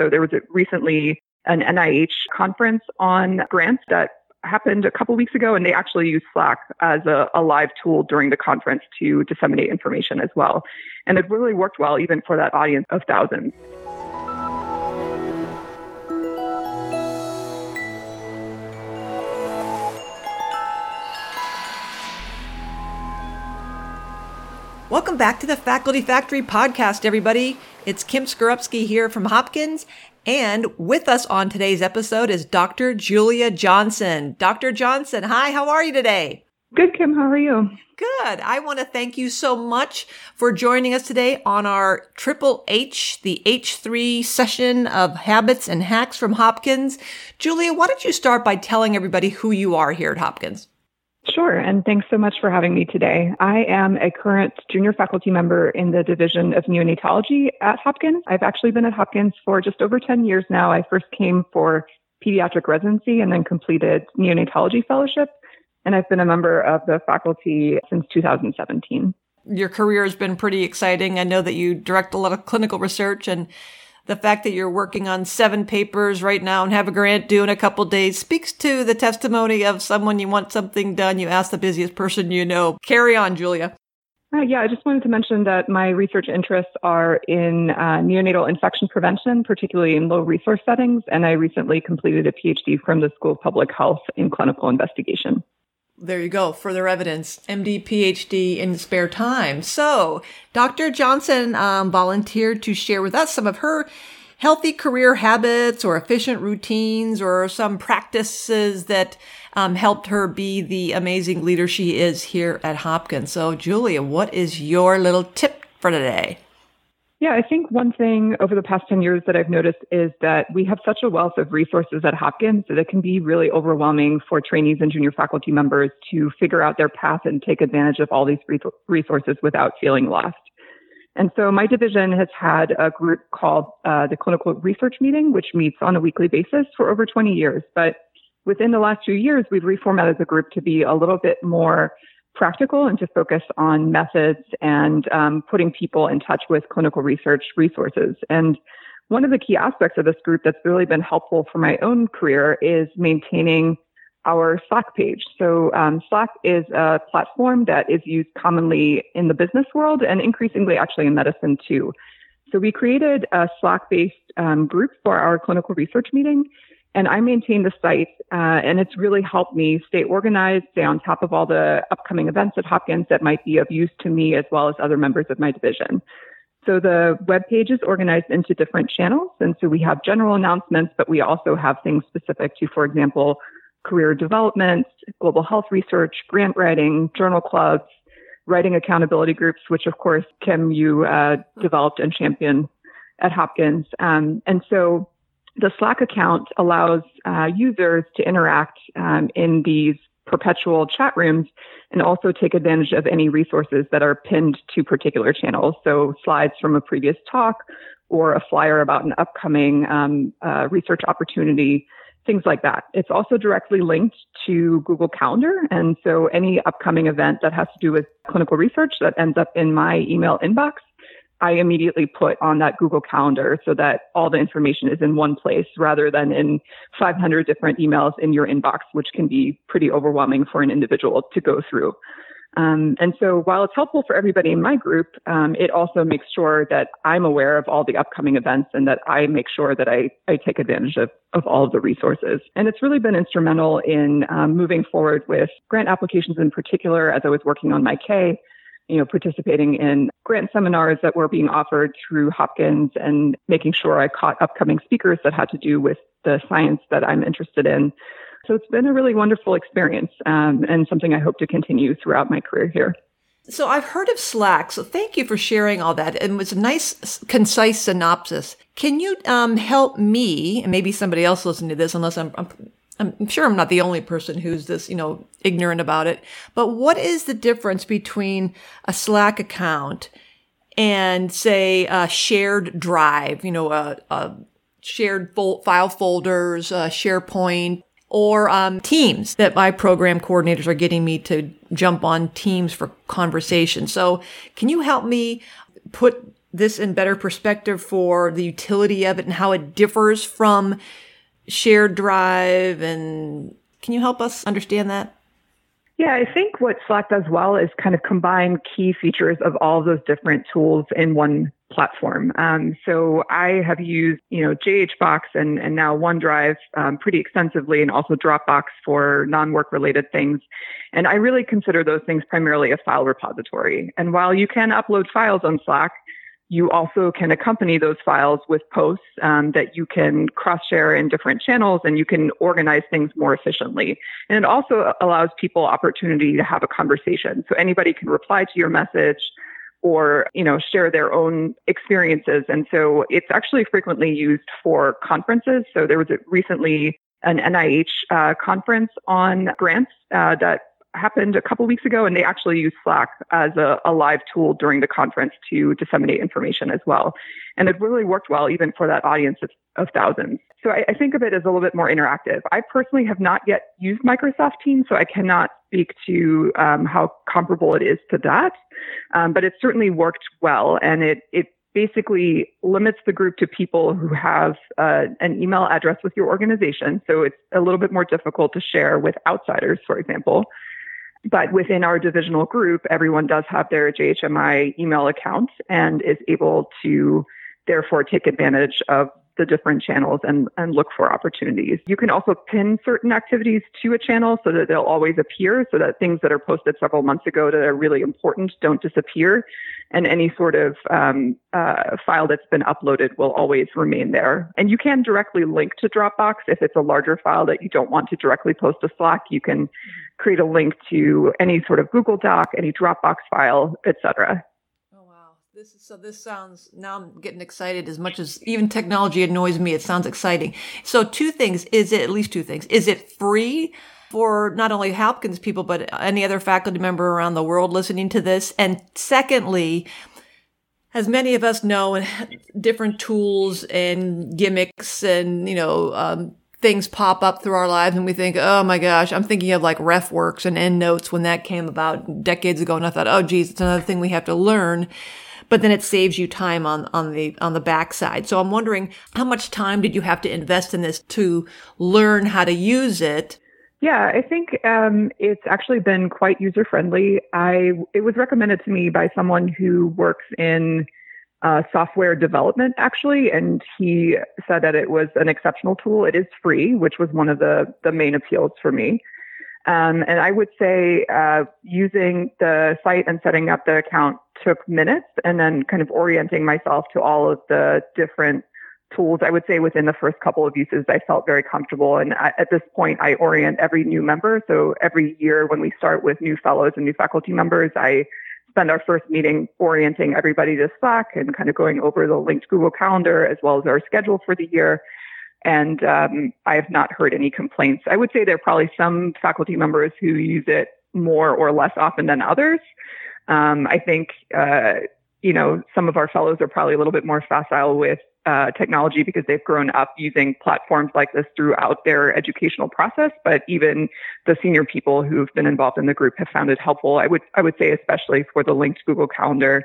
So there was a, recently an NIH conference on grants that happened a couple weeks ago, and they actually used Slack as a, a, live tool during the conference to disseminate information as well. And it really worked well, even for that audience of thousands. Welcome back to the Faculty Factory podcast, everybody. It's Kim Skarupski here from Hopkins. And with us on today's episode is Dr. Julia Johnson. Dr. Johnson, hi, how are you today? Good, Kim. How are you? Good. I want to thank you so much for joining us today on our Triple H, the H3 session of Habits and Hacks from Hopkins. Julia, why don't you start by telling everybody who you are here at Hopkins? Sure, and thanks so much for having me today. I am a current junior faculty member in the Division of Neonatology at Hopkins. I've actually been at Hopkins for just over 10 years now. I first came for pediatric residency and then completed neonatology fellowship, and I've been a member of the faculty since 2017. Your career has been pretty exciting. I know that you direct a lot of clinical research and the fact that you're working on seven papers right now and have a grant due in a couple days speaks to the testimony of someone you want something done. You ask the busiest person you know. Carry on, Julia. Uh, yeah, I just wanted to mention that my research interests are in uh, neonatal infection prevention, particularly in low resource settings, and I recently completed a PhD from the School of Public Health in clinical investigation. There you go. Further evidence. MD, PhD in spare time. So Dr. Johnson um, volunteered to share with us some of her healthy career habits or efficient routines or some practices that um, helped her be the amazing leader she is here at Hopkins. So Julia, what is your little tip for today? Yeah, I think one thing over the past 10 years that I've noticed is that we have such a wealth of resources at Hopkins that it can be really overwhelming for trainees and junior faculty members to figure out their path and take advantage of all these resources without feeling lost. And so my division has had a group called uh, the Clinical Research Meeting, which meets on a weekly basis for over 20 years. But within the last few years, we've reformatted the group to be a little bit more practical and to focus on methods and um, putting people in touch with clinical research resources. And one of the key aspects of this group that's really been helpful for my own career is maintaining our Slack page. So um, Slack is a platform that is used commonly in the business world and increasingly actually in medicine too. So we created a Slack-based um, group for our clinical research meeting and I maintain the site, uh, and it's really helped me stay organized, stay on top of all the upcoming events at Hopkins that might be of use to me as well as other members of my division. So the web page is organized into different channels. And so we have general announcements, but we also have things specific to, for example, career development, global health research, grant writing, journal clubs, writing accountability groups, which of course, Kim, you uh, developed and championed at Hopkins. Um, and so the Slack account allows uh, users to interact um, in these perpetual chat rooms and also take advantage of any resources that are pinned to particular channels. So slides from a previous talk or a flyer about an upcoming um, uh, research opportunity, things like that. It's also directly linked to Google Calendar. And so any upcoming event that has to do with clinical research that ends up in my email inbox I immediately put on that Google Calendar so that all the information is in one place rather than in 500 different emails in your inbox, which can be pretty overwhelming for an individual to go through. Um, and so while it's helpful for everybody in my group, um, it also makes sure that I'm aware of all the upcoming events and that I make sure that I, I take advantage of, of all of the resources. And it's really been instrumental in um, moving forward with grant applications in particular as I was working on my K you know, participating in grant seminars that were being offered through Hopkins and making sure I caught upcoming speakers that had to do with the science that I'm interested in. So it's been a really wonderful experience um, and something I hope to continue throughout my career here. So I've heard of Slack. So thank you for sharing all that. And it was a nice, concise synopsis. Can you um, help me and maybe somebody else listening to this, unless I'm, I'm I'm sure I'm not the only person who's this, you know, ignorant about it. But what is the difference between a Slack account and say a shared drive, you know, a, a shared fo- file folders, SharePoint, or um, Teams that my program coordinators are getting me to jump on Teams for conversation. So can you help me put this in better perspective for the utility of it and how it differs from shared drive and can you help us understand that? Yeah, I think what Slack does well is kind of combine key features of all of those different tools in one platform. Um, so I have used, you know, JHBox and, and now OneDrive um, pretty extensively and also Dropbox for non-work related things. And I really consider those things primarily a file repository. And while you can upload files on Slack, you also can accompany those files with posts um, that you can cross share in different channels and you can organize things more efficiently. And it also allows people opportunity to have a conversation. So anybody can reply to your message or, you know, share their own experiences. And so it's actually frequently used for conferences. So there was recently an NIH uh, conference on grants uh, that happened a couple weeks ago, and they actually used Slack as a, a, live tool during the conference to disseminate information as well. And it really worked well, even for that audience of, of thousands. So I, I, think of it as a little bit more interactive. I personally have not yet used Microsoft Teams, so I cannot speak to um, how comparable it is to that. Um, but it certainly worked well, and it it basically limits the group to people who have uh, an email address with your organization. So it's a little bit more difficult to share with outsiders, for example. But within our divisional group, everyone does have their JHMI email account and is able to therefore take advantage of the different channels and, and look for opportunities. You can also pin certain activities to a channel so that they'll always appear so that things that are posted several months ago that are really important don't disappear. And any sort of um, uh, file that's been uploaded will always remain there. And you can directly link to Dropbox if it's a larger file that you don't want to directly post to Slack. You can create a link to any sort of Google Doc, any Dropbox file, etc. This is, so this sounds now I'm getting excited as much as even technology annoys me. It sounds exciting. So two things. Is it at least two things? Is it free for not only Hopkins people, but any other faculty member around the world listening to this? And secondly, as many of us know, different tools and gimmicks and, you know, um, things pop up through our lives and we think, oh my gosh, I'm thinking of like RefWorks and EndNotes when that came about decades ago. And I thought, oh geez, it's another thing we have to learn but then it saves you time on, on the, on the backside. So I'm wondering how much time did you have to invest in this to learn how to use it? Yeah, I think um, it's actually been quite user friendly. I it was recommended to me by someone who works in uh, software development actually, and he said that it was an exceptional tool. It is free, which was one of the the main appeals for me. Um, and I would say uh, using the site and setting up the account took minutes and then kind of orienting myself to all of the different tools. I would say within the first couple of uses, I felt very comfortable. And I, at this point, I orient every new member. So every year when we start with new fellows and new faculty members, I spend our first meeting orienting everybody to Slack and kind of going over the linked Google Calendar as well as our schedule for the year. And um, I have not heard any complaints. I would say there are probably some faculty members who use it more or less often than others. Um, I think, uh, you know, some of our fellows are probably a little bit more facile with uh, technology because they've grown up using platforms like this throughout their educational process. But even the senior people who've been involved in the group have found it helpful. I would I would say especially for the linked Google Calendar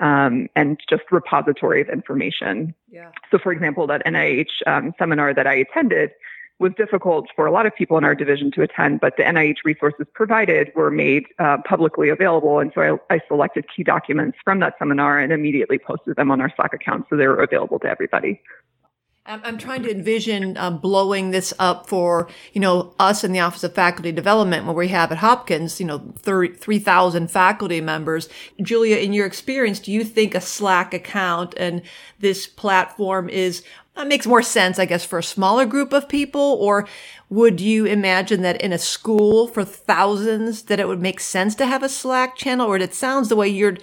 um, and just repository of information. Yeah. So, for example, that NIH um, seminar that I attended was difficult for a lot of people in our division to attend, but the NIH resources provided were made uh, publicly available. And so I, I, selected key documents from that seminar and immediately posted them on our Slack account so they were available to everybody. I'm trying to envision uh, blowing this up for, you know, us in the Office of Faculty Development, where we have at Hopkins, you know, 3,000 faculty members. Julia, in your experience, do you think a Slack account and this platform is that makes more sense, I guess, for a smaller group of people? Or would you imagine that in a school for thousands that it would make sense to have a Slack channel? Or it sounds the way you're,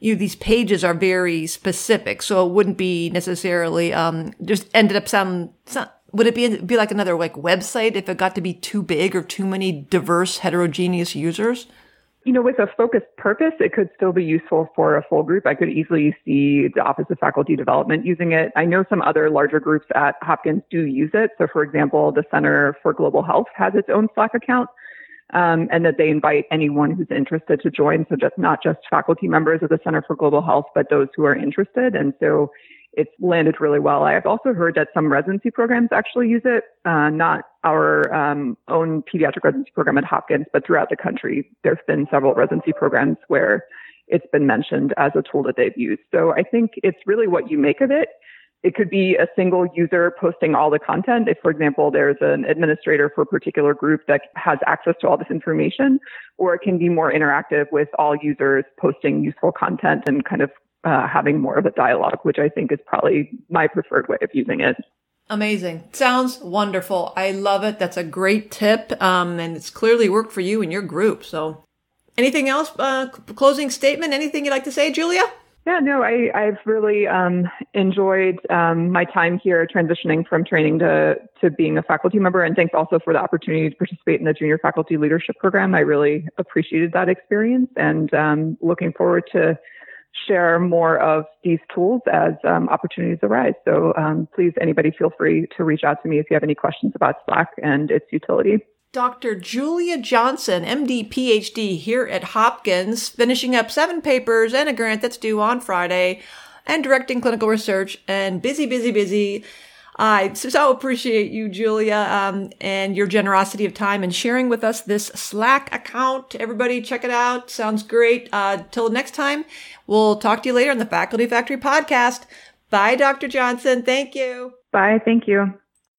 you, these pages are very specific. So it wouldn't be necessarily, um, just ended up some, some would it be, be like another like website if it got to be too big or too many diverse heterogeneous users? you know, with a focused purpose, it could still be useful for a full group. I could easily see the Office of Faculty Development using it. I know some other larger groups at Hopkins do use it. So, for example, the Center for Global Health has its own Slack account. Um, and that they invite anyone who's interested to join. So just not just faculty members of the Center for Global Health, but those who are interested. And so it's landed really well. I have also heard that some residency programs actually use it, uh, not our um, own pediatric residency program at Hopkins, but throughout the country, there's been several residency programs where it's been mentioned as a tool that they've used. So I think it's really what you make of it. It could be a single user posting all the content. If, for example, there's an administrator for a particular group that has access to all this information, or it can be more interactive with all users posting useful content and kind of uh, having more of a dialogue, which I think is probably my preferred way of using it. Amazing. Sounds wonderful. I love it. That's a great tip. Um, and it's clearly worked for you and your group. So anything else, uh, closing statement, anything you'd like to say, Julia? Yeah, no, I, I've really um, enjoyed um, my time here transitioning from training to, to being a faculty member. And thanks also for the opportunity to participate in the junior faculty leadership program. I really appreciated that experience and um, looking forward to share more of these tools as um, opportunities arise. So um, please, anybody feel free to reach out to me if you have any questions about Slack and its utility. Dr. Julia Johnson, MD, PhD, here at Hopkins, finishing up seven papers and a grant that's due on Friday, and directing clinical research, and busy, busy, busy. I so appreciate you, Julia, um, and your generosity of time and sharing with us this Slack account. Everybody, check it out. Sounds great. Uh, till next time, we'll talk to you later on the Faculty Factory podcast. Bye, Dr. Johnson. Thank you. Bye. Thank you.